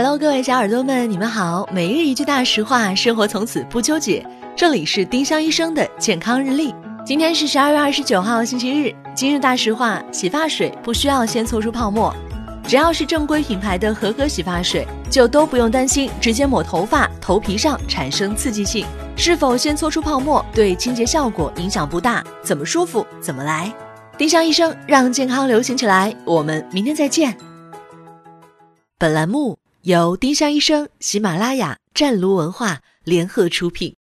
Hello，各位小耳朵们，你们好！每日一句大实话，生活从此不纠结。这里是丁香医生的健康日历。今天是十二月二十九号，星期日。今日大实话：洗发水不需要先搓出泡沫，只要是正规品牌的合格洗发水，就都不用担心直接抹头发、头皮上产生刺激性。是否先搓出泡沫，对清洁效果影响不大，怎么舒服怎么来。丁香医生让健康流行起来，我们明天再见。本栏目由丁香医生、喜马拉雅、湛庐文化联合出品。